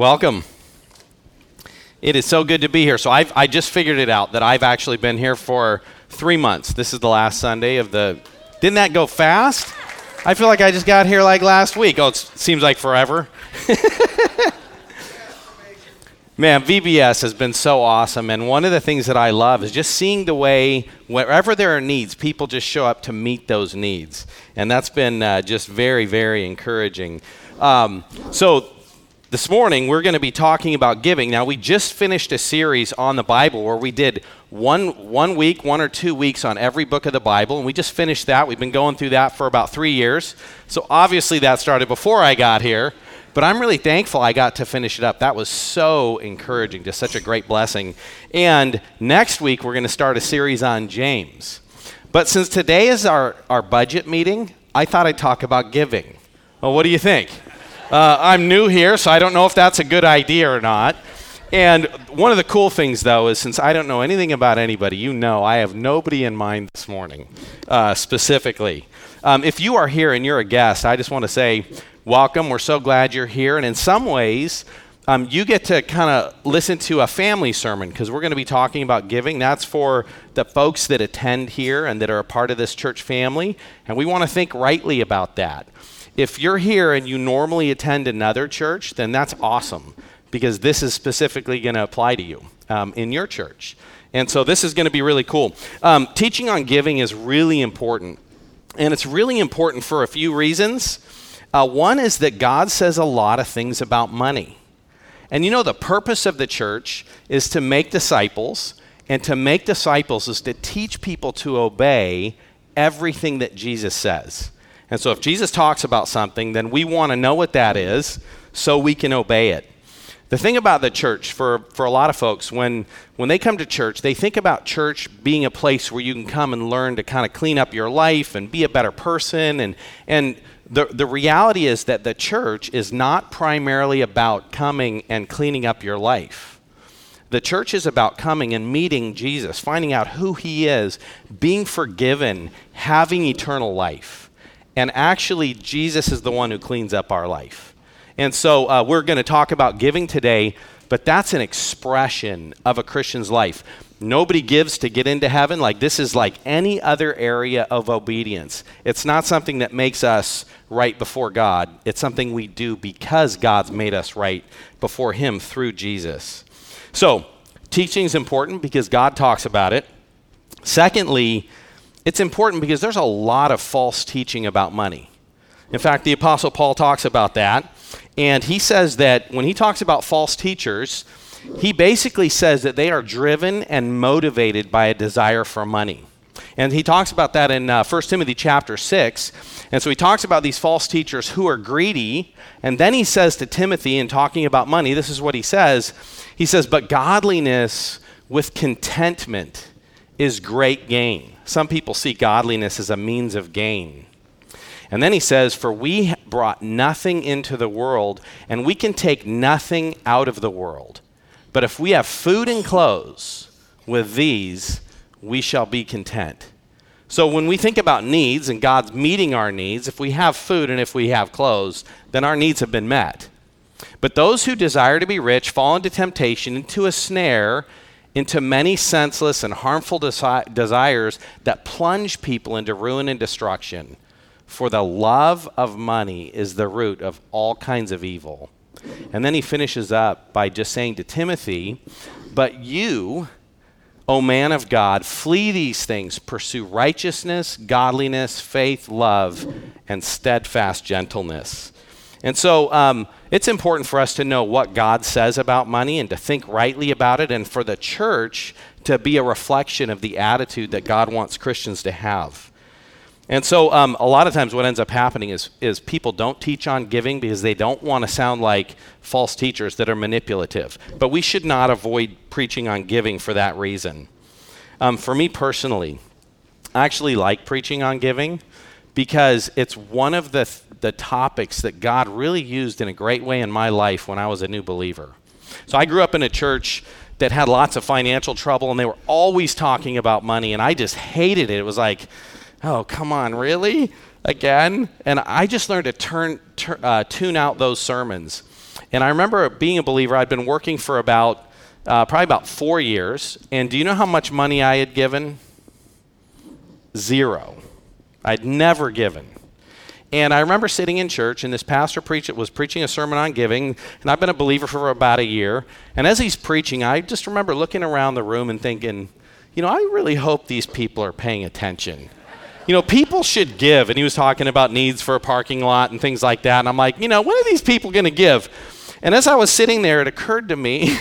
Welcome. It is so good to be here. So I've, I just figured it out that I've actually been here for three months. This is the last Sunday of the. Didn't that go fast? I feel like I just got here like last week. Oh, it seems like forever. Man, VBS has been so awesome. And one of the things that I love is just seeing the way, wherever there are needs, people just show up to meet those needs. And that's been uh, just very, very encouraging. Um, so, this morning, we're going to be talking about giving. Now, we just finished a series on the Bible where we did one, one week, one or two weeks on every book of the Bible, and we just finished that. We've been going through that for about three years. So, obviously, that started before I got here, but I'm really thankful I got to finish it up. That was so encouraging, just such a great blessing. And next week, we're going to start a series on James. But since today is our, our budget meeting, I thought I'd talk about giving. Well, what do you think? Uh, I'm new here, so I don't know if that's a good idea or not. And one of the cool things, though, is since I don't know anything about anybody, you know I have nobody in mind this morning uh, specifically. Um, if you are here and you're a guest, I just want to say welcome. We're so glad you're here. And in some ways, um, you get to kind of listen to a family sermon because we're going to be talking about giving. That's for the folks that attend here and that are a part of this church family. And we want to think rightly about that. If you're here and you normally attend another church, then that's awesome because this is specifically going to apply to you um, in your church. And so this is going to be really cool. Um, teaching on giving is really important. And it's really important for a few reasons. Uh, one is that God says a lot of things about money. And you know, the purpose of the church is to make disciples, and to make disciples is to teach people to obey everything that Jesus says. And so if Jesus talks about something, then we want to know what that is so we can obey it. The thing about the church for, for a lot of folks, when, when they come to church, they think about church being a place where you can come and learn to kind of clean up your life and be a better person. And, and the, the reality is that the church is not primarily about coming and cleaning up your life. The church is about coming and meeting Jesus, finding out who he is, being forgiven, having eternal life. And actually, Jesus is the one who cleans up our life. And so uh, we're going to talk about giving today, but that's an expression of a Christian's life. Nobody gives to get into heaven. Like this is like any other area of obedience. It's not something that makes us right before God. It's something we do because God's made us right before Him through Jesus. So, teaching is important because God talks about it. Secondly, it's important because there's a lot of false teaching about money. In fact, the Apostle Paul talks about that. And he says that when he talks about false teachers, he basically says that they are driven and motivated by a desire for money. And he talks about that in uh, 1 Timothy chapter 6. And so he talks about these false teachers who are greedy. And then he says to Timothy, in talking about money, this is what he says He says, But godliness with contentment is great gain. Some people see godliness as a means of gain. And then he says, For we brought nothing into the world, and we can take nothing out of the world. But if we have food and clothes, with these we shall be content. So when we think about needs and God's meeting our needs, if we have food and if we have clothes, then our needs have been met. But those who desire to be rich fall into temptation, into a snare, into many senseless and harmful desi- desires that plunge people into ruin and destruction. For the love of money is the root of all kinds of evil. And then he finishes up by just saying to Timothy, But you, O man of God, flee these things, pursue righteousness, godliness, faith, love, and steadfast gentleness. And so um, it's important for us to know what God says about money and to think rightly about it, and for the church to be a reflection of the attitude that God wants Christians to have. And so um, a lot of times what ends up happening is, is people don't teach on giving because they don't want to sound like false teachers that are manipulative. But we should not avoid preaching on giving for that reason. Um, for me personally, I actually like preaching on giving because it's one of the, th- the topics that God really used in a great way in my life when I was a new believer. So I grew up in a church that had lots of financial trouble and they were always talking about money and I just hated it. It was like, oh, come on, really? Again? And I just learned to turn, uh, tune out those sermons. And I remember being a believer, I'd been working for about, uh, probably about four years. And do you know how much money I had given? Zero. I'd never given. And I remember sitting in church, and this pastor preached, was preaching a sermon on giving, and I've been a believer for about a year. And as he's preaching, I just remember looking around the room and thinking, you know, I really hope these people are paying attention. You know, people should give. And he was talking about needs for a parking lot and things like that. And I'm like, you know, when are these people going to give? And as I was sitting there, it occurred to me,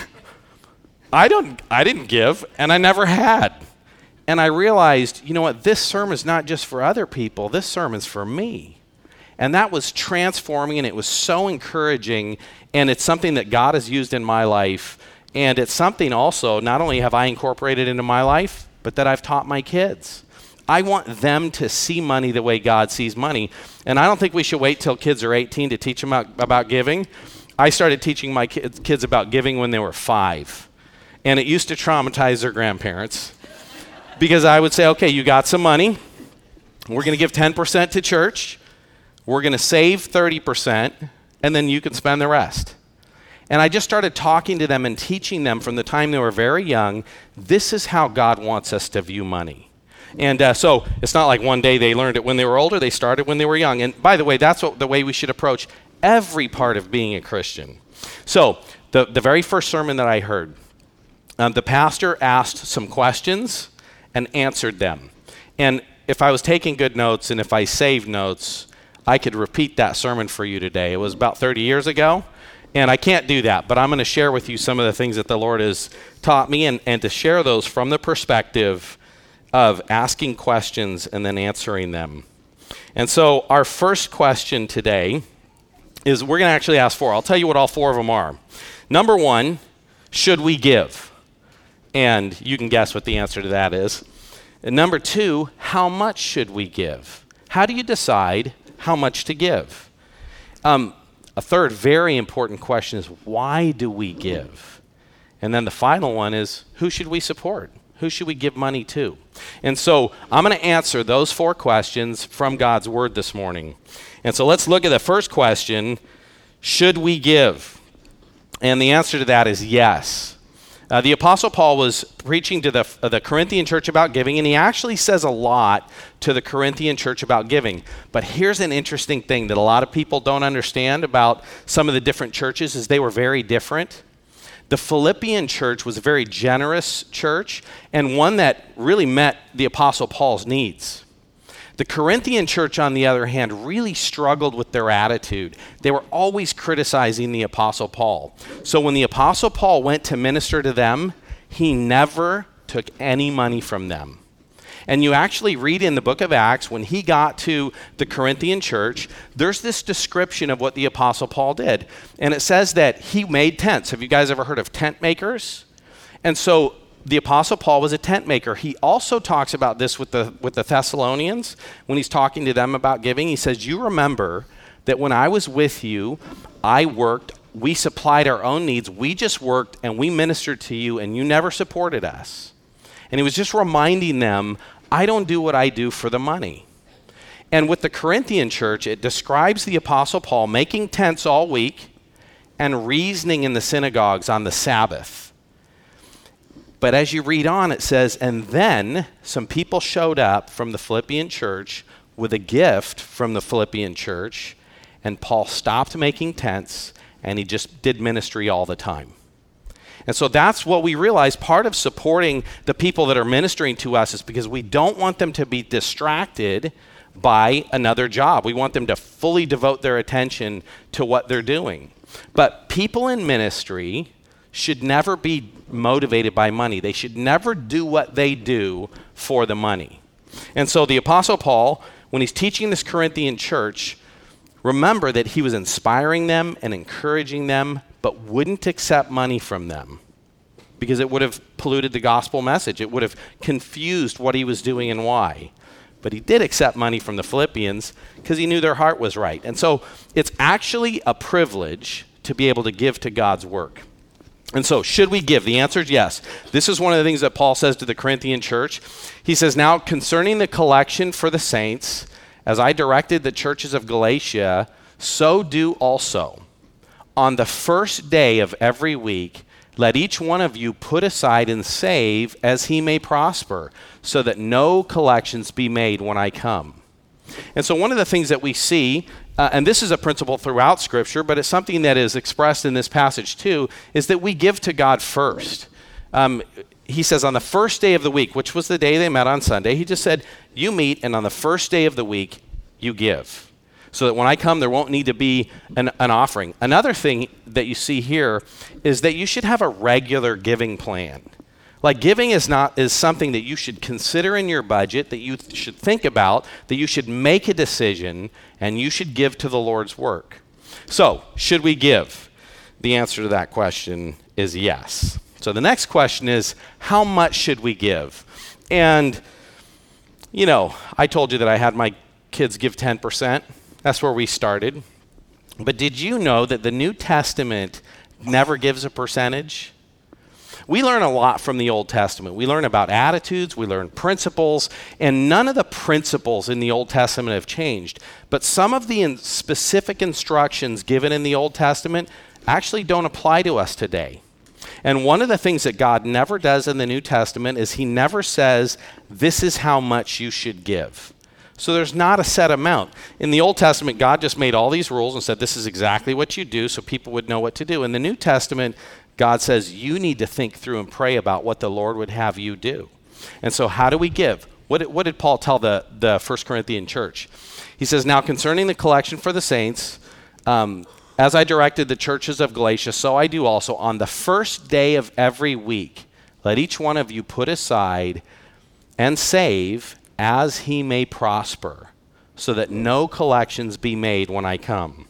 I don't, I didn't give, and I never had. And I realized, you know what? This sermon is not just for other people. This sermon's for me. And that was transforming and it was so encouraging. And it's something that God has used in my life. And it's something also, not only have I incorporated into my life, but that I've taught my kids. I want them to see money the way God sees money. And I don't think we should wait till kids are 18 to teach them about, about giving. I started teaching my kids, kids about giving when they were five. And it used to traumatize their grandparents because I would say, okay, you got some money. We're going to give 10% to church. We're going to save 30%, and then you can spend the rest. And I just started talking to them and teaching them from the time they were very young this is how God wants us to view money. And uh, so it's not like one day they learned it when they were older, they started when they were young. And by the way, that's what, the way we should approach every part of being a Christian. So, the, the very first sermon that I heard, um, the pastor asked some questions and answered them. And if I was taking good notes and if I saved notes, I could repeat that sermon for you today. It was about 30 years ago, and I can't do that, but I'm going to share with you some of the things that the Lord has taught me and, and to share those from the perspective of asking questions and then answering them. And so, our first question today is we're going to actually ask four. I'll tell you what all four of them are. Number one, should we give? And you can guess what the answer to that is. And number two, how much should we give? How do you decide how much to give. Um, a third very important question is why do we give? And then the final one is who should we support? Who should we give money to? And so I'm going to answer those four questions from God's Word this morning. And so let's look at the first question Should we give? And the answer to that is yes. Uh, the Apostle Paul was preaching to the, uh, the Corinthian church about giving, and he actually says a lot to the Corinthian church about giving. But here's an interesting thing that a lot of people don't understand about some of the different churches is they were very different. The Philippian church was a very generous church and one that really met the Apostle Paul's needs. The Corinthian church, on the other hand, really struggled with their attitude. They were always criticizing the Apostle Paul. So when the Apostle Paul went to minister to them, he never took any money from them. And you actually read in the book of Acts, when he got to the Corinthian church, there's this description of what the Apostle Paul did. And it says that he made tents. Have you guys ever heard of tent makers? And so the apostle paul was a tent maker. He also talks about this with the with the thessalonians when he's talking to them about giving. He says you remember that when i was with you i worked we supplied our own needs we just worked and we ministered to you and you never supported us. And he was just reminding them i don't do what i do for the money. And with the corinthian church it describes the apostle paul making tents all week and reasoning in the synagogues on the sabbath but as you read on, it says, and then some people showed up from the Philippian church with a gift from the Philippian church, and Paul stopped making tents and he just did ministry all the time. And so that's what we realize. Part of supporting the people that are ministering to us is because we don't want them to be distracted by another job. We want them to fully devote their attention to what they're doing. But people in ministry should never be motivated by money. They should never do what they do for the money. And so the Apostle Paul, when he's teaching this Corinthian church, remember that he was inspiring them and encouraging them, but wouldn't accept money from them because it would have polluted the gospel message. It would have confused what he was doing and why. But he did accept money from the Philippians because he knew their heart was right. And so it's actually a privilege to be able to give to God's work. And so, should we give? The answer is yes. This is one of the things that Paul says to the Corinthian church. He says, Now, concerning the collection for the saints, as I directed the churches of Galatia, so do also. on the first day of every week, let each one of you put aside and save as he may prosper, so that no collections be made when I come. And so, one of the things that we see, uh, and this is a principle throughout Scripture, but it's something that is expressed in this passage too, is that we give to God first. Um, he says, on the first day of the week, which was the day they met on Sunday, he just said, You meet, and on the first day of the week, you give. So that when I come, there won't need to be an, an offering. Another thing that you see here is that you should have a regular giving plan. Like giving is not is something that you should consider in your budget, that you th- should think about, that you should make a decision, and you should give to the Lord's work. So, should we give? The answer to that question is yes. So the next question is how much should we give? And you know, I told you that I had my kids give 10%. That's where we started. But did you know that the New Testament never gives a percentage? We learn a lot from the Old Testament. We learn about attitudes, we learn principles, and none of the principles in the Old Testament have changed. But some of the in specific instructions given in the Old Testament actually don't apply to us today. And one of the things that God never does in the New Testament is He never says, This is how much you should give. So there's not a set amount. In the Old Testament, God just made all these rules and said, This is exactly what you do so people would know what to do. In the New Testament, God says you need to think through and pray about what the Lord would have you do. And so, how do we give? What did, what did Paul tell the, the First Corinthian church? He says, Now concerning the collection for the saints, um, as I directed the churches of Galatia, so I do also on the first day of every week. Let each one of you put aside and save as he may prosper, so that no collections be made when I come.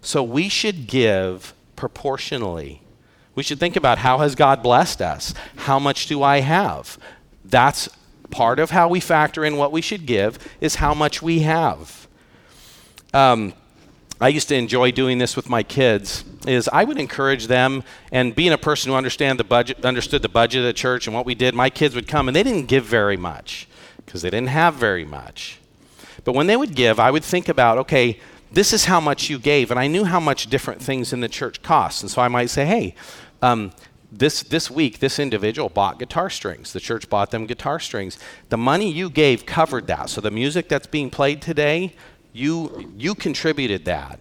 So we should give proportionally we should think about how has God blessed us? How much do I have? That's part of how we factor in what we should give is how much we have. Um, I used to enjoy doing this with my kids. Is I would encourage them, and being a person who understand the budget, understood the budget of the church and what we did. My kids would come, and they didn't give very much because they didn't have very much. But when they would give, I would think about, okay, this is how much you gave. And I knew how much different things in the church cost. And so I might say, hey, um, this, this week, this individual bought guitar strings. The church bought them guitar strings. The money you gave covered that. So the music that's being played today, you, you contributed that.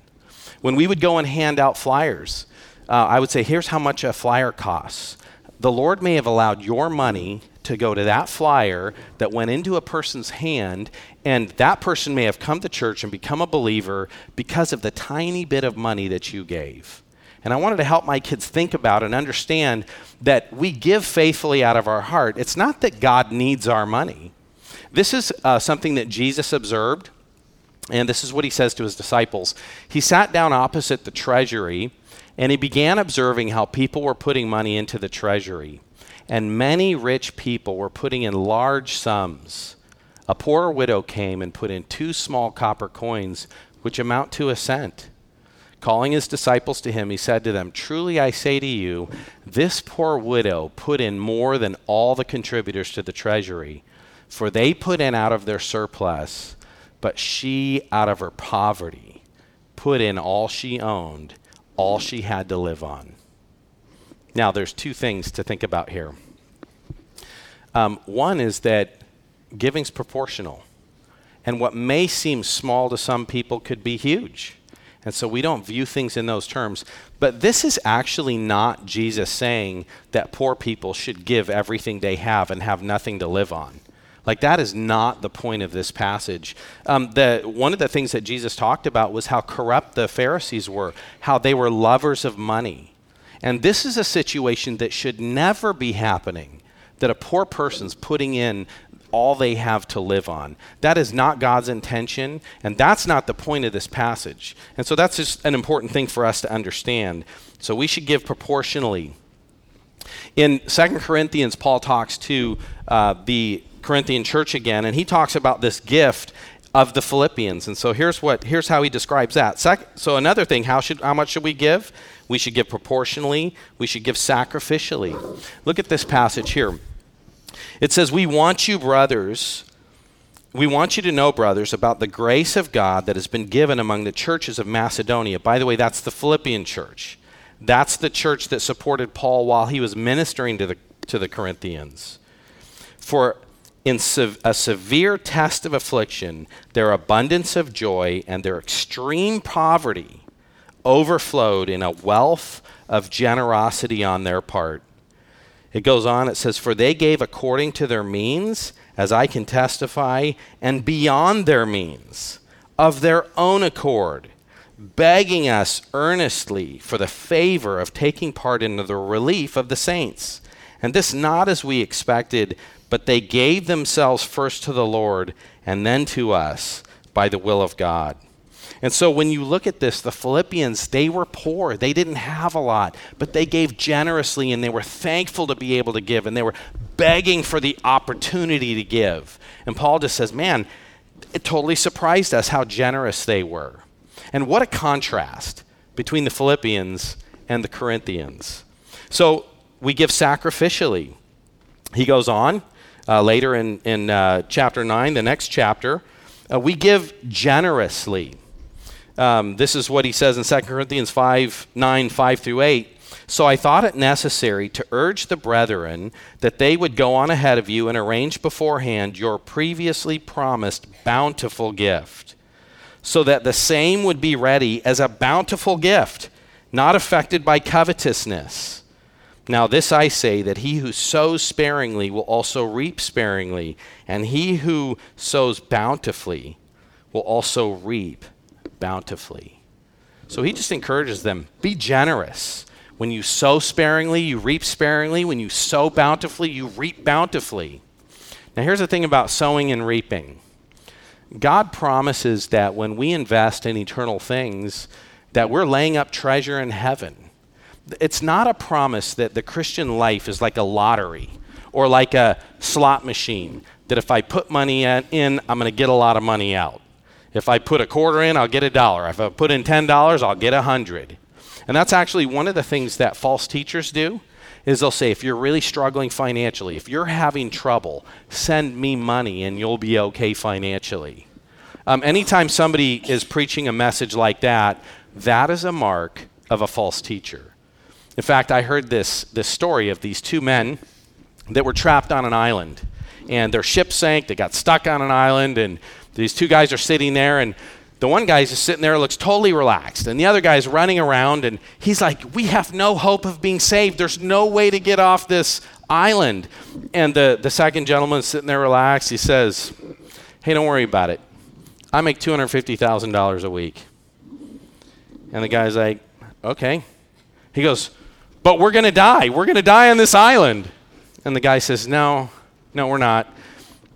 When we would go and hand out flyers, uh, I would say, here's how much a flyer costs. The Lord may have allowed your money to go to that flyer that went into a person's hand, and that person may have come to church and become a believer because of the tiny bit of money that you gave. And I wanted to help my kids think about and understand that we give faithfully out of our heart. It's not that God needs our money. This is uh, something that Jesus observed, and this is what he says to his disciples. He sat down opposite the treasury, and he began observing how people were putting money into the treasury and many rich people were putting in large sums. A poor widow came and put in two small copper coins, which amount to a cent. Calling his disciples to him, he said to them, Truly I say to you, this poor widow put in more than all the contributors to the treasury, for they put in out of their surplus, but she, out of her poverty, put in all she owned, all she had to live on. Now, there's two things to think about here. Um, one is that giving's proportional. And what may seem small to some people could be huge. And so we don't view things in those terms. But this is actually not Jesus saying that poor people should give everything they have and have nothing to live on. Like, that is not the point of this passage. Um, the, one of the things that Jesus talked about was how corrupt the Pharisees were, how they were lovers of money. And this is a situation that should never be happening that a poor person's putting in all they have to live on. That is not God's intention, and that's not the point of this passage. And so that's just an important thing for us to understand. So we should give proportionally. In Second Corinthians, Paul talks to uh, the Corinthian church again, and he talks about this gift of the Philippians. And so here's what here's how he describes that. Sec- so another thing, how should how much should we give? We should give proportionally. We should give sacrificially. Look at this passage here. It says, We want you, brothers, we want you to know, brothers, about the grace of God that has been given among the churches of Macedonia. By the way, that's the Philippian church. That's the church that supported Paul while he was ministering to the, to the Corinthians. For in a severe test of affliction, their abundance of joy and their extreme poverty overflowed in a wealth of generosity on their part. It goes on, it says, For they gave according to their means, as I can testify, and beyond their means, of their own accord, begging us earnestly for the favor of taking part in the relief of the saints. And this not as we expected, but they gave themselves first to the Lord and then to us by the will of God. And so when you look at this, the Philippians, they were poor. They didn't have a lot, but they gave generously and they were thankful to be able to give and they were begging for the opportunity to give. And Paul just says, man, it totally surprised us how generous they were. And what a contrast between the Philippians and the Corinthians. So we give sacrificially. He goes on uh, later in, in uh, chapter 9, the next chapter. Uh, we give generously. Um, this is what he says in 2 Corinthians 5 9, 5 through 8. So I thought it necessary to urge the brethren that they would go on ahead of you and arrange beforehand your previously promised bountiful gift, so that the same would be ready as a bountiful gift, not affected by covetousness. Now, this I say that he who sows sparingly will also reap sparingly, and he who sows bountifully will also reap bountifully. So he just encourages them be generous. When you sow sparingly, you reap sparingly. When you sow bountifully, you reap bountifully. Now, here's the thing about sowing and reaping God promises that when we invest in eternal things, that we're laying up treasure in heaven. It's not a promise that the Christian life is like a lottery or like a slot machine, that if I put money in, I'm going to get a lot of money out. If I put a quarter in, I'll get a dollar. If I put in $10, I'll get a 100. And that's actually one of the things that false teachers do is they'll say if you're really struggling financially, if you're having trouble, send me money and you'll be okay financially. Um, anytime somebody is preaching a message like that, that is a mark of a false teacher. In fact, I heard this, this story of these two men that were trapped on an island. And their ship sank, they got stuck on an island, and these two guys are sitting there, and the one guy's just sitting there, looks totally relaxed, and the other guy's running around, and he's like, We have no hope of being saved. There's no way to get off this island. And the, the second gentleman's sitting there relaxed. He says, Hey, don't worry about it. I make $250,000 a week. And the guy's like, Okay. He goes, But we're going to die. We're going to die on this island. And the guy says, No, no, we're not.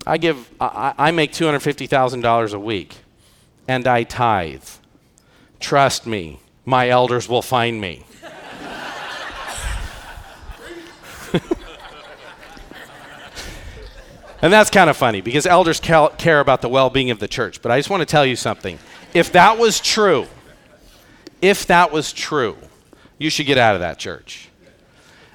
I give, I, I make $250,000 a week and I tithe. Trust me, my elders will find me. and that's kind of funny because elders care about the well being of the church. But I just want to tell you something. If that was true, if that was true, you should get out of that church.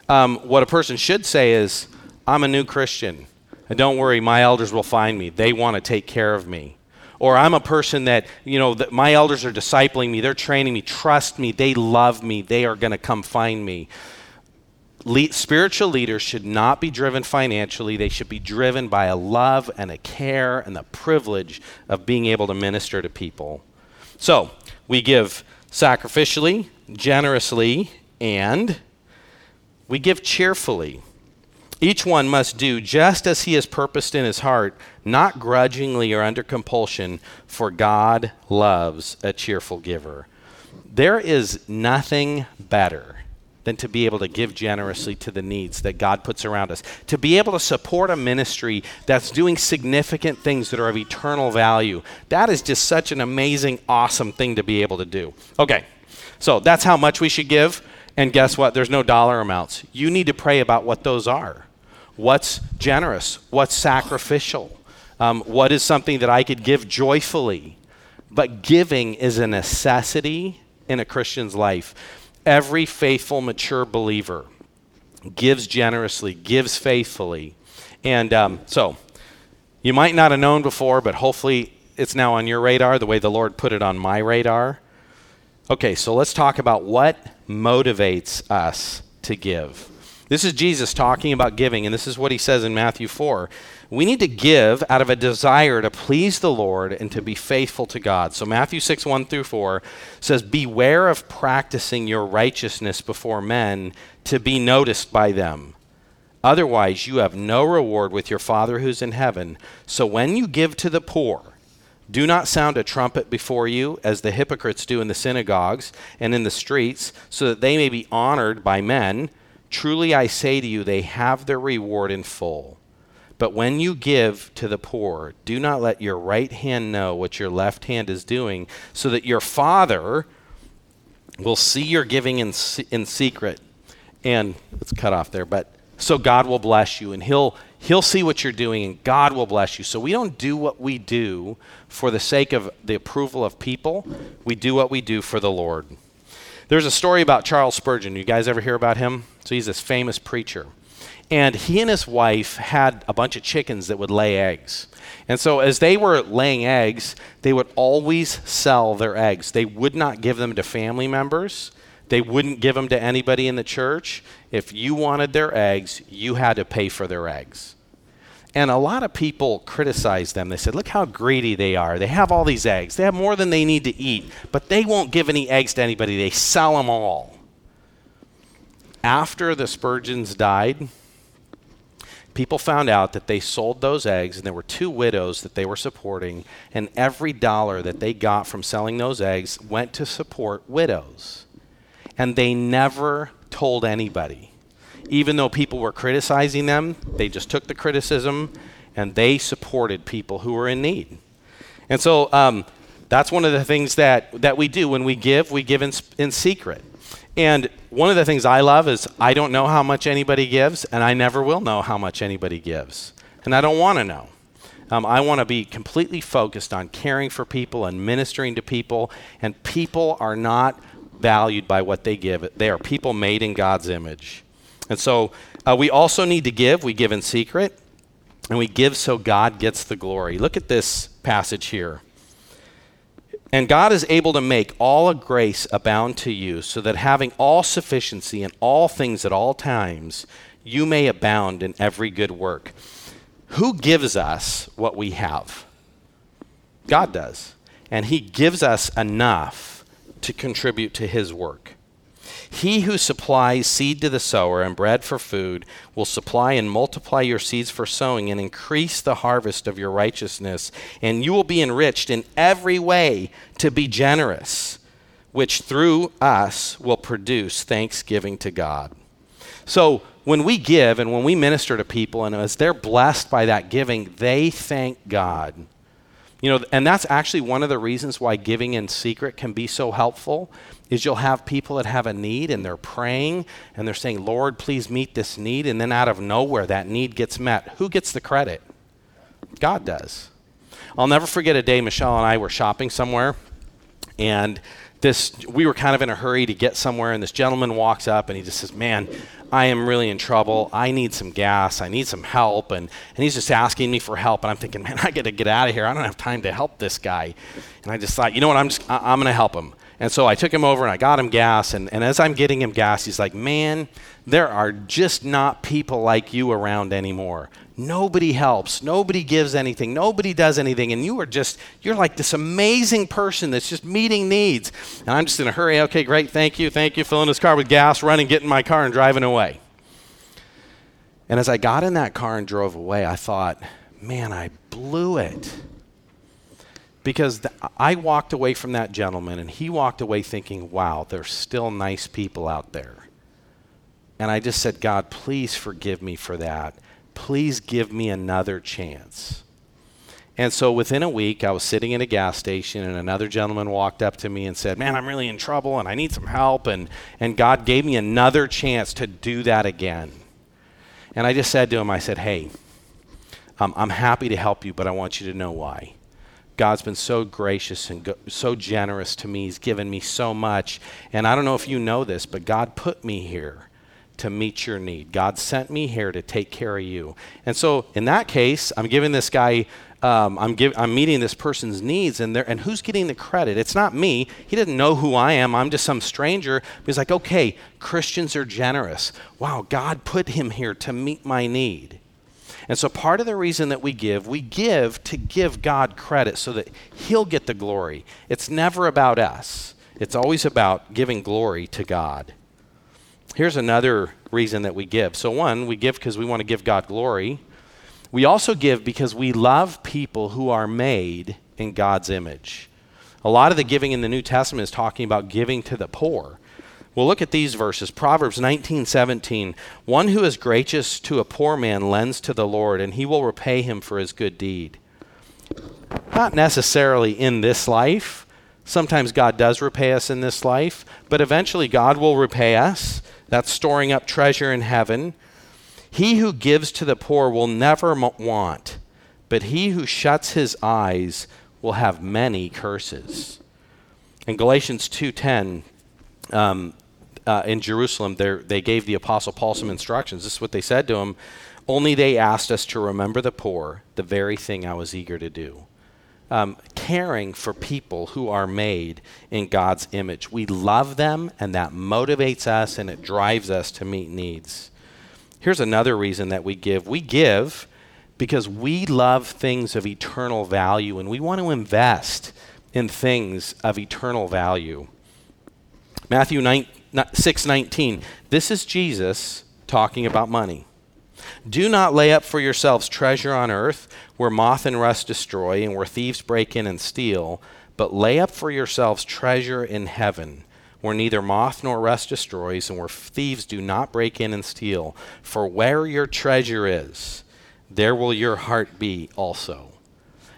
Um, what a person should say is, I'm a new Christian. And don't worry, my elders will find me. They want to take care of me. Or I'm a person that, you know, that my elders are discipling me, they're training me. Trust me, they love me, they are going to come find me. Le- spiritual leaders should not be driven financially. They should be driven by a love and a care and the privilege of being able to minister to people. So, we give sacrificially, generously, and we give cheerfully. Each one must do just as he has purposed in his heart, not grudgingly or under compulsion, for God loves a cheerful giver. There is nothing better than to be able to give generously to the needs that God puts around us, to be able to support a ministry that's doing significant things that are of eternal value. That is just such an amazing, awesome thing to be able to do. Okay, so that's how much we should give. And guess what? There's no dollar amounts. You need to pray about what those are. What's generous? What's sacrificial? Um, what is something that I could give joyfully? But giving is a necessity in a Christian's life. Every faithful, mature believer gives generously, gives faithfully. And um, so, you might not have known before, but hopefully it's now on your radar the way the Lord put it on my radar. Okay, so let's talk about what motivates us to give. This is Jesus talking about giving, and this is what he says in Matthew 4. We need to give out of a desire to please the Lord and to be faithful to God. So, Matthew 6, 1 through 4 says, Beware of practicing your righteousness before men to be noticed by them. Otherwise, you have no reward with your Father who's in heaven. So, when you give to the poor, do not sound a trumpet before you, as the hypocrites do in the synagogues and in the streets, so that they may be honored by men. Truly I say to you, they have their reward in full. But when you give to the poor, do not let your right hand know what your left hand is doing, so that your Father will see your giving in, in secret. And let's cut off there, but so God will bless you and he'll he'll see what you're doing and God will bless you. So we don't do what we do for the sake of the approval of people. We do what we do for the Lord. There's a story about Charles Spurgeon. You guys ever hear about him? So he's this famous preacher. And he and his wife had a bunch of chickens that would lay eggs. And so, as they were laying eggs, they would always sell their eggs. They would not give them to family members. They wouldn't give them to anybody in the church. If you wanted their eggs, you had to pay for their eggs. And a lot of people criticized them. They said, Look how greedy they are. They have all these eggs. They have more than they need to eat, but they won't give any eggs to anybody. They sell them all. After the Spurgeons died, people found out that they sold those eggs, and there were two widows that they were supporting, and every dollar that they got from selling those eggs went to support widows and they never told anybody. Even though people were criticizing them, they just took the criticism and they supported people who were in need. And so um, that's one of the things that, that we do when we give, we give in, in secret. And one of the things I love is I don't know how much anybody gives, and I never will know how much anybody gives. And I don't want to know. Um, I want to be completely focused on caring for people and ministering to people, and people are not valued by what they give. They are people made in God's image. And so uh, we also need to give. We give in secret, and we give so God gets the glory. Look at this passage here. And God is able to make all grace abound to you, so that having all sufficiency in all things at all times, you may abound in every good work. Who gives us what we have? God does. And He gives us enough to contribute to his work. He who supplies seed to the sower and bread for food will supply and multiply your seeds for sowing and increase the harvest of your righteousness, and you will be enriched in every way to be generous, which through us will produce thanksgiving to God. So, when we give and when we minister to people, and as they're blessed by that giving, they thank God. You know, and that's actually one of the reasons why giving in secret can be so helpful is you'll have people that have a need and they're praying and they're saying, "Lord, please meet this need." And then out of nowhere that need gets met. Who gets the credit? God does. I'll never forget a day Michelle and I were shopping somewhere and this we were kind of in a hurry to get somewhere and this gentleman walks up and he just says, "Man, I am really in trouble. I need some gas. I need some help. And, and he's just asking me for help. And I'm thinking, man, I got to get out of here. I don't have time to help this guy. And I just thought, you know what? I'm just, I, I'm going to help him. And so I took him over and I got him gas. And, and as I'm getting him gas, he's like, man, there are just not people like you around anymore. Nobody helps. Nobody gives anything. Nobody does anything. And you are just, you're like this amazing person that's just meeting needs. And I'm just in a hurry. Okay, great. Thank you. Thank you. Filling his car with gas, running, getting my car, and driving away. And as I got in that car and drove away, I thought, man, I blew it. Because th- I walked away from that gentleman and he walked away thinking, wow, there's still nice people out there. And I just said, God, please forgive me for that please give me another chance. And so within a week, I was sitting in a gas station, and another gentleman walked up to me and said, Man, I'm really in trouble and I need some help. And, and God gave me another chance to do that again. And I just said to him, I said, Hey, um, I'm happy to help you, but I want you to know why. God's been so gracious and go- so generous to me. He's given me so much. And I don't know if you know this, but God put me here to meet your need. God sent me here to take care of you. And so, in that case, I'm giving this guy um, I'm, give, I'm meeting this person's needs, and, and who's getting the credit? It's not me. He doesn't know who I am. I'm just some stranger. He's like, okay, Christians are generous. Wow, God put him here to meet my need. And so, part of the reason that we give, we give to give God credit so that He'll get the glory. It's never about us, it's always about giving glory to God. Here's another reason that we give. So, one, we give because we want to give God glory. We also give because we love people who are made in God's image. A lot of the giving in the New Testament is talking about giving to the poor. Well, look at these verses. Proverbs 19:17. One who is gracious to a poor man lends to the Lord, and he will repay him for his good deed. Not necessarily in this life. Sometimes God does repay us in this life, but eventually God will repay us. That's storing up treasure in heaven. He who gives to the poor will never want, but he who shuts his eyes will have many curses. In Galatians 2:10, um, uh, in Jerusalem, they gave the apostle Paul some instructions. This is what they said to him: "Only they asked us to remember the poor, the very thing I was eager to do." Um, caring for people who are made in God's image. We love them, and that motivates us and it drives us to meet needs. Here's another reason that we give we give because we love things of eternal value and we want to invest in things of eternal value. Matthew 9, 6:19. This is Jesus talking about money. Do not lay up for yourselves treasure on earth where moth and rust destroy and where thieves break in and steal, but lay up for yourselves treasure in heaven where neither moth nor rust destroys, and where thieves do not break in and steal. For where your treasure is, there will your heart be also.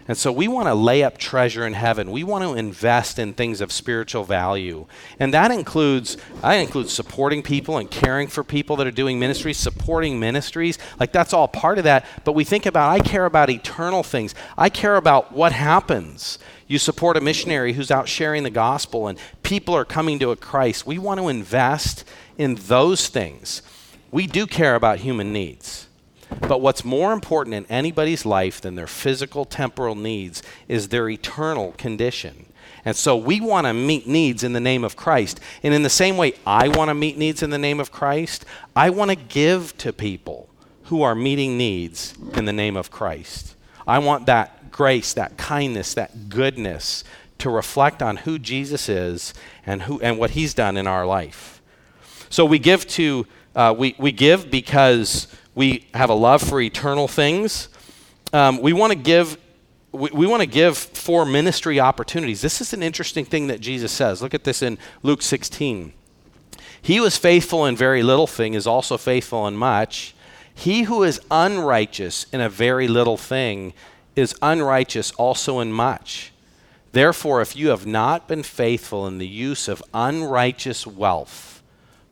And so we want to lay up treasure in heaven. We want to invest in things of spiritual value. And that includes I include supporting people and caring for people that are doing ministries, supporting ministries. Like that's all part of that. But we think about I care about eternal things. I care about what happens you support a missionary who's out sharing the gospel and people are coming to a Christ. We want to invest in those things. We do care about human needs. But what's more important in anybody's life than their physical, temporal needs is their eternal condition. And so we want to meet needs in the name of Christ. And in the same way I want to meet needs in the name of Christ, I want to give to people who are meeting needs in the name of Christ. I want that grace, that kindness, that goodness to reflect on who Jesus is and, who, and what he's done in our life. So we give to, uh, we, we give because we have a love for eternal things. Um, we want to give we, we want to give for ministry opportunities. This is an interesting thing that Jesus says. Look at this in Luke 16. He is faithful in very little thing is also faithful in much. He who is unrighteous in a very little thing is unrighteous also in much. Therefore, if you have not been faithful in the use of unrighteous wealth,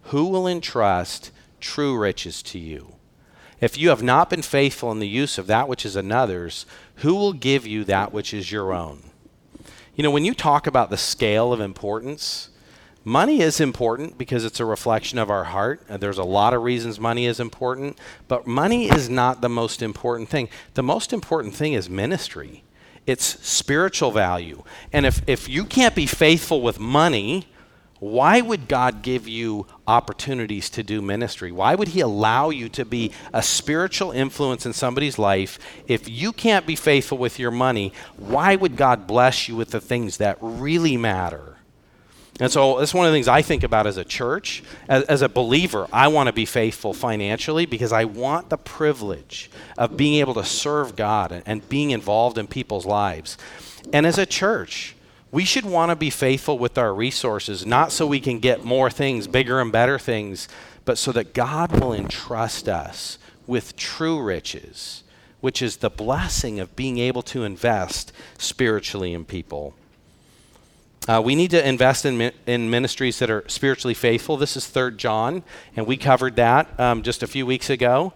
who will entrust true riches to you? If you have not been faithful in the use of that which is another's, who will give you that which is your own? You know, when you talk about the scale of importance, Money is important because it's a reflection of our heart. Uh, there's a lot of reasons money is important, but money is not the most important thing. The most important thing is ministry. It's spiritual value. And if, if you can't be faithful with money, why would God give you opportunities to do ministry? Why would He allow you to be a spiritual influence in somebody's life? If you can't be faithful with your money, why would God bless you with the things that really matter? And so that's one of the things I think about as a church. As, as, a believer, I want to be faithful financially because I want the privilege of being able to serve God and, and being involved in people's lives. And as a church, we should want to be faithful with our resources, not so we can get more things, bigger and better things, but so that God will entrust us with true riches, which is the blessing of being able to invest spiritually in people. Uh, we need to invest in, in ministries that are spiritually faithful. This is Third John, and we covered that um, just a few weeks ago.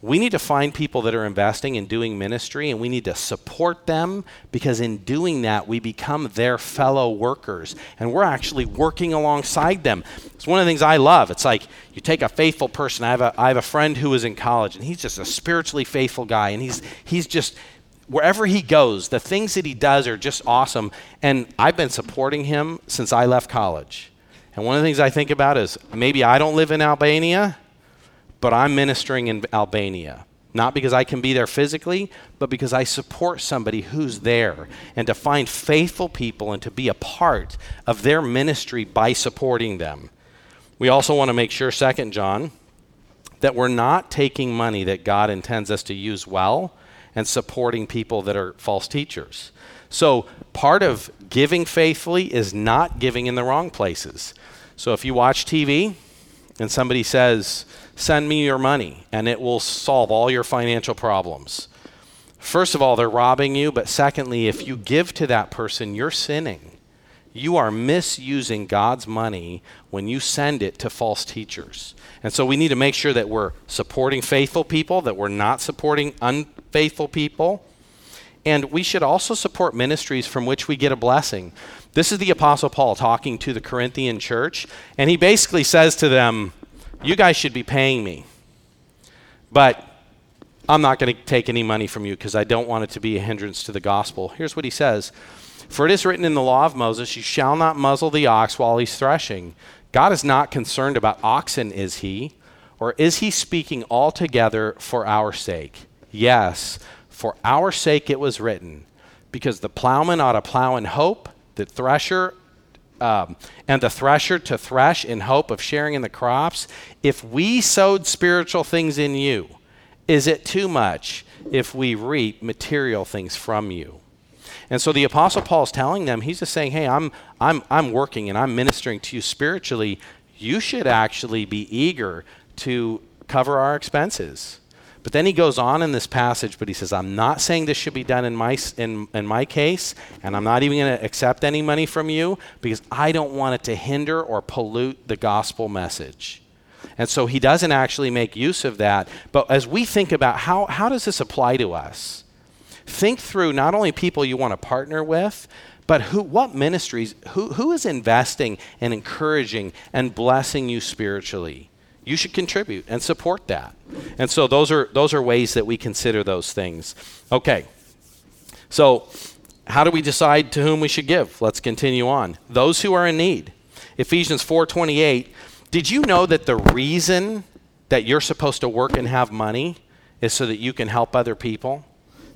We need to find people that are investing and doing ministry, and we need to support them because in doing that, we become their fellow workers, and we're actually working alongside them. It's one of the things I love. It's like you take a faithful person. I have a, I have a friend who is in college, and he's just a spiritually faithful guy, and he's, he's just wherever he goes, the things that he does are just awesome. And I've been supporting him since I left college. And one of the things I think about is maybe I don't live in Albania, but I'm ministering in Albania. Not because I can be there physically, but because I support somebody who's there. And to find faithful people and to be a part of their ministry by supporting them. We also want to make sure, Second John, that we're not taking money that God intends us to use well and supporting people that are false teachers. So, part of giving faithfully is not giving in the wrong places. So, if you watch TV and somebody says, Send me your money and it will solve all your financial problems. First of all, they're robbing you, but secondly, if you give to that person, you're sinning. You are misusing God's money when you send it to false teachers. And so we need to make sure that we're supporting faithful people, that we're not supporting unfaithful people. And we should also support ministries from which we get a blessing. This is the Apostle Paul talking to the Corinthian church, and he basically says to them, you guys should be paying me. But I'm not going to take any money from you because I don't want it to be a hindrance to the gospel. Here's what he says For it is written in the law of Moses, You shall not muzzle the ox while he's threshing. God is not concerned about oxen, is he? Or is he speaking altogether for our sake? Yes, for our sake it was written, because the plowman ought to plow in hope, the thresher um, and the thresher to thresh in hope of sharing in the crops. If we sowed spiritual things in you, is it too much if we reap material things from you? And so the Apostle Paul is telling them, he's just saying, hey, I'm, I'm, I'm working and I'm ministering to you spiritually. You should actually be eager to cover our expenses. But then he goes on in this passage, but he says, I'm not saying this should be done in my, in, in my case, and I'm not even going to accept any money from you because I don't want it to hinder or pollute the gospel message. And so he doesn't actually make use of that. But as we think about how, how does this apply to us, think through not only people you want to partner with, but who, what ministries, who, who is investing and encouraging and blessing you spiritually? You should contribute and support that. And so those are those are ways that we consider those things. Okay. So how do we decide to whom we should give? Let's continue on. Those who are in need. Ephesians 4:28. Did you know that the reason that you're supposed to work and have money is so that you can help other people?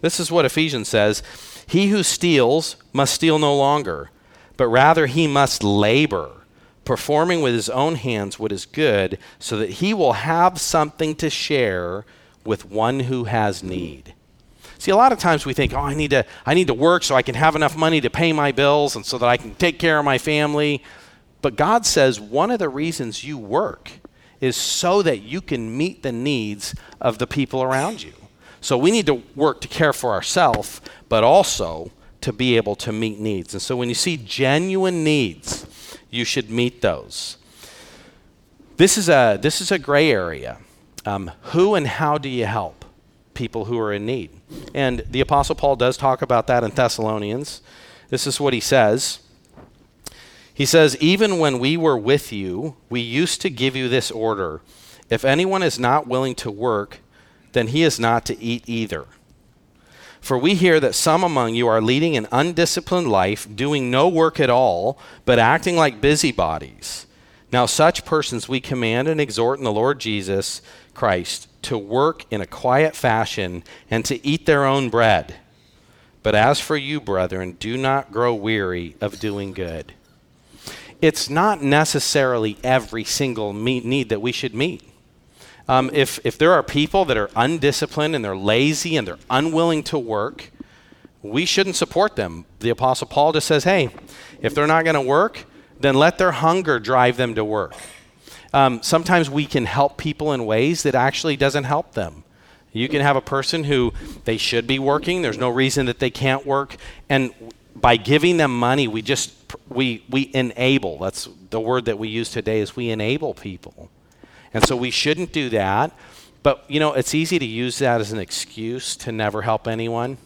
This is what Ephesians says. He who steals must steal no longer, but rather he must labor performing with his own hands what is good, so that he will have something to share with one who has need. See, a lot of times we think, oh, I need to, I need to work so I can have enough money to pay my bills and so that I can take care of my family. But God says one of the reasons you work is so that you can meet the needs of the people around you. So we need to work to care for ourselves, but also to be able to meet needs. And so when you see genuine needs, you should meet those. This is a, this is a gray area. Um, who and how do you help people who are in need? And the Apostle Paul does talk about that in Thessalonians. This is what he says. He says, Even when we were with you, we used to give you this order if anyone is not willing to work, then he is not to eat either. For we hear that some among you are leading an undisciplined life, doing no work at all, but acting like busybodies. Now, such persons we command and exhort in the Lord Jesus Christ to work in a quiet fashion and to eat their own bread. But as for you, brethren, do not grow weary of doing good. It's not necessarily every single need that we should meet. Um, if, if there are people that are undisciplined and they're lazy and they're unwilling to work, we shouldn't support them. The Apostle Paul just says, hey, if they're not going to work, then let their hunger drive them to work. Um, sometimes we can help people in ways that actually doesn't help them. You can have a person who they should be working. There's no reason that they can't work, and by giving them money, we just we we enable. That's the word that we use today. Is we enable people. And so we shouldn't do that. But, you know, it's easy to use that as an excuse to never help anyone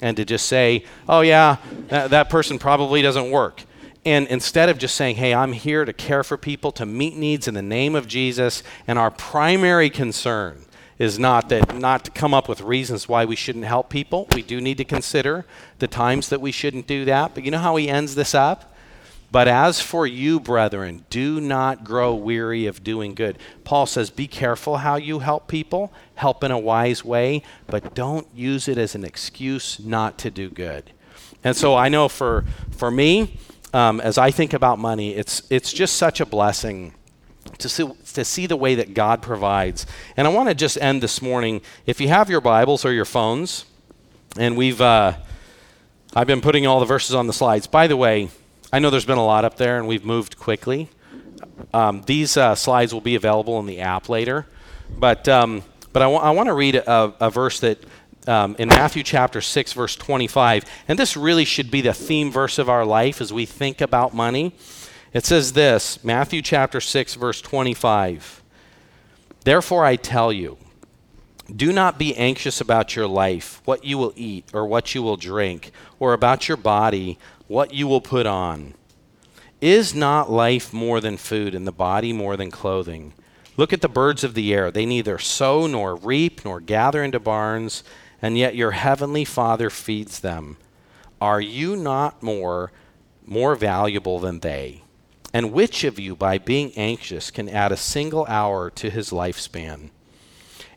and to just say, oh, yeah, that, that person probably doesn't work. And instead of just saying, hey, I'm here to care for people, to meet needs in the name of Jesus, and our primary concern is not that not to come up with reasons why we shouldn't help people. We do need to consider the times that we shouldn't do that. But you know how he ends this up? But as for you, brethren, do not grow weary of doing good. Paul says, Be careful how you help people, help in a wise way, but don't use it as an excuse not to do good. And so I know for, for me, um, as I think about money, it's, it's just such a blessing to see, to see the way that God provides. And I want to just end this morning. If you have your Bibles or your phones, and we've, uh, I've been putting all the verses on the slides. By the way, I know there's been a lot up there, and we've moved quickly. Um, these uh, slides will be available in the app later, but um, but I, w- I want to read a, a verse that um, in Matthew chapter 6, verse 25. And this really should be the theme verse of our life as we think about money. It says this Matthew chapter 6, verse 25. Therefore, I tell you, do not be anxious about your life, what you will eat or what you will drink, or about your body, what you will put on. Is not life more than food, and the body more than clothing? Look at the birds of the air. They neither sow nor reap nor gather into barns and yet your heavenly Father feeds them. Are you not more more valuable than they? And which of you by being anxious can add a single hour to his lifespan?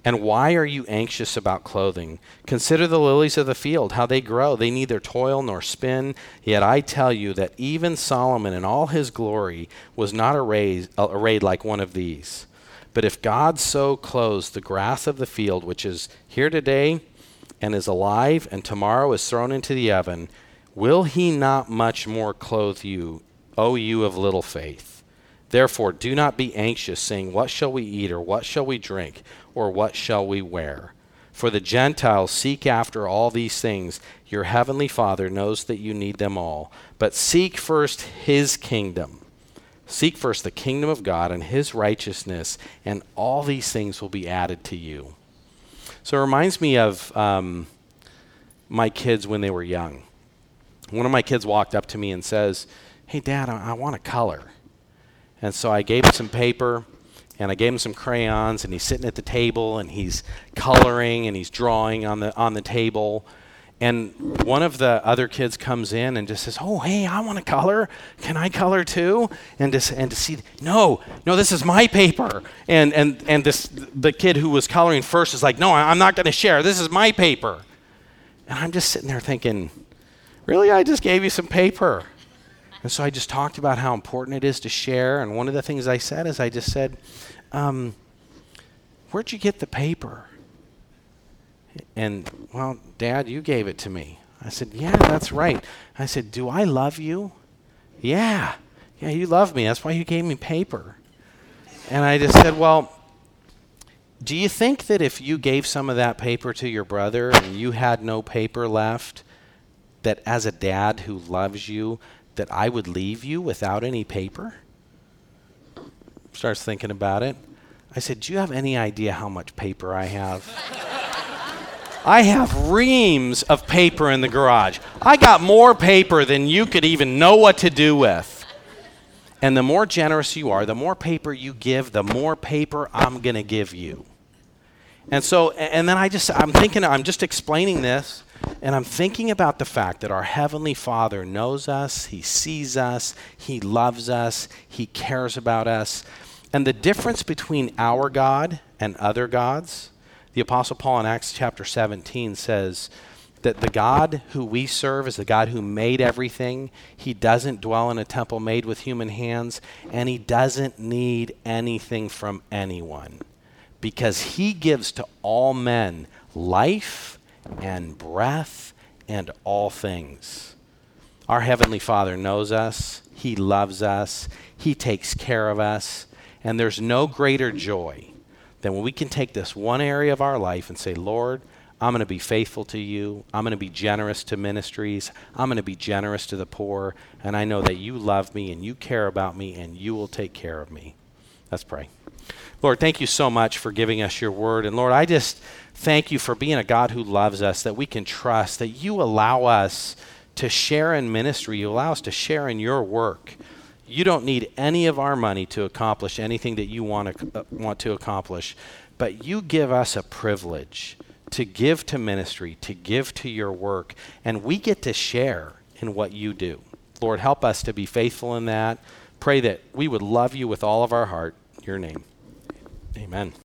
And why are you anxious about clothing? Consider the lilies of the field, how they grow. They neither toil nor spin. Yet I tell you that even Solomon in all his glory was not arrayed, arrayed like one of these. But if God so clothes the grass of the field, which is here today and is alive, and tomorrow is thrown into the oven, will he not much more clothe you, O you of little faith? Therefore, do not be anxious, saying, What shall we eat, or what shall we drink, or what shall we wear? For the Gentiles seek after all these things. Your heavenly Father knows that you need them all. But seek first his kingdom. Seek first the kingdom of God and his righteousness, and all these things will be added to you. So it reminds me of um, my kids when they were young. One of my kids walked up to me and says, Hey, Dad, I, I want a color. And so I gave him some paper and I gave him some crayons, and he's sitting at the table and he's coloring and he's drawing on the, on the table. And one of the other kids comes in and just says, "Oh, hey, I want to color. Can I color too?" And to and to see, no, no, this is my paper. And and and this the kid who was coloring first is like, "No, I'm not going to share. This is my paper." And I'm just sitting there thinking, "Really? I just gave you some paper." And so I just talked about how important it is to share. And one of the things I said is, I just said, um, "Where'd you get the paper?" And, well, Dad, you gave it to me. I said, Yeah, that's right. I said, Do I love you? Yeah. Yeah, you love me. That's why you gave me paper. And I just said, Well, do you think that if you gave some of that paper to your brother and you had no paper left, that as a dad who loves you, that I would leave you without any paper? Starts thinking about it. I said, Do you have any idea how much paper I have? I have reams of paper in the garage. I got more paper than you could even know what to do with. And the more generous you are, the more paper you give, the more paper I'm going to give you. And so, and then I just, I'm thinking, I'm just explaining this, and I'm thinking about the fact that our Heavenly Father knows us, He sees us, He loves us, He cares about us. And the difference between our God and other gods the Apostle Paul in Acts chapter 17 says that the God who we serve is the God who made everything. He doesn't dwell in a temple made with human hands, and he doesn't need anything from anyone because he gives to all men life and breath and all things. Our Heavenly Father knows us, He loves us, He takes care of us, and there's no greater joy than when we can take this one area of our life and say, Lord, I'm going to be faithful to you. I'm going to be generous to ministries. I'm going to be generous to the poor. And I know that you love me and you care about me and you will take care of me. Let's pray. Lord, thank you so much for giving us your word. And Lord, I just thank you for being a God who loves us, that we can trust, that you allow us to share in ministry. You allow us to share in your work. You don't need any of our money to accomplish anything that you want to, uh, want to accomplish, but you give us a privilege to give to ministry, to give to your work, and we get to share in what you do. Lord, help us to be faithful in that. Pray that we would love you with all of our heart. Your name. Amen.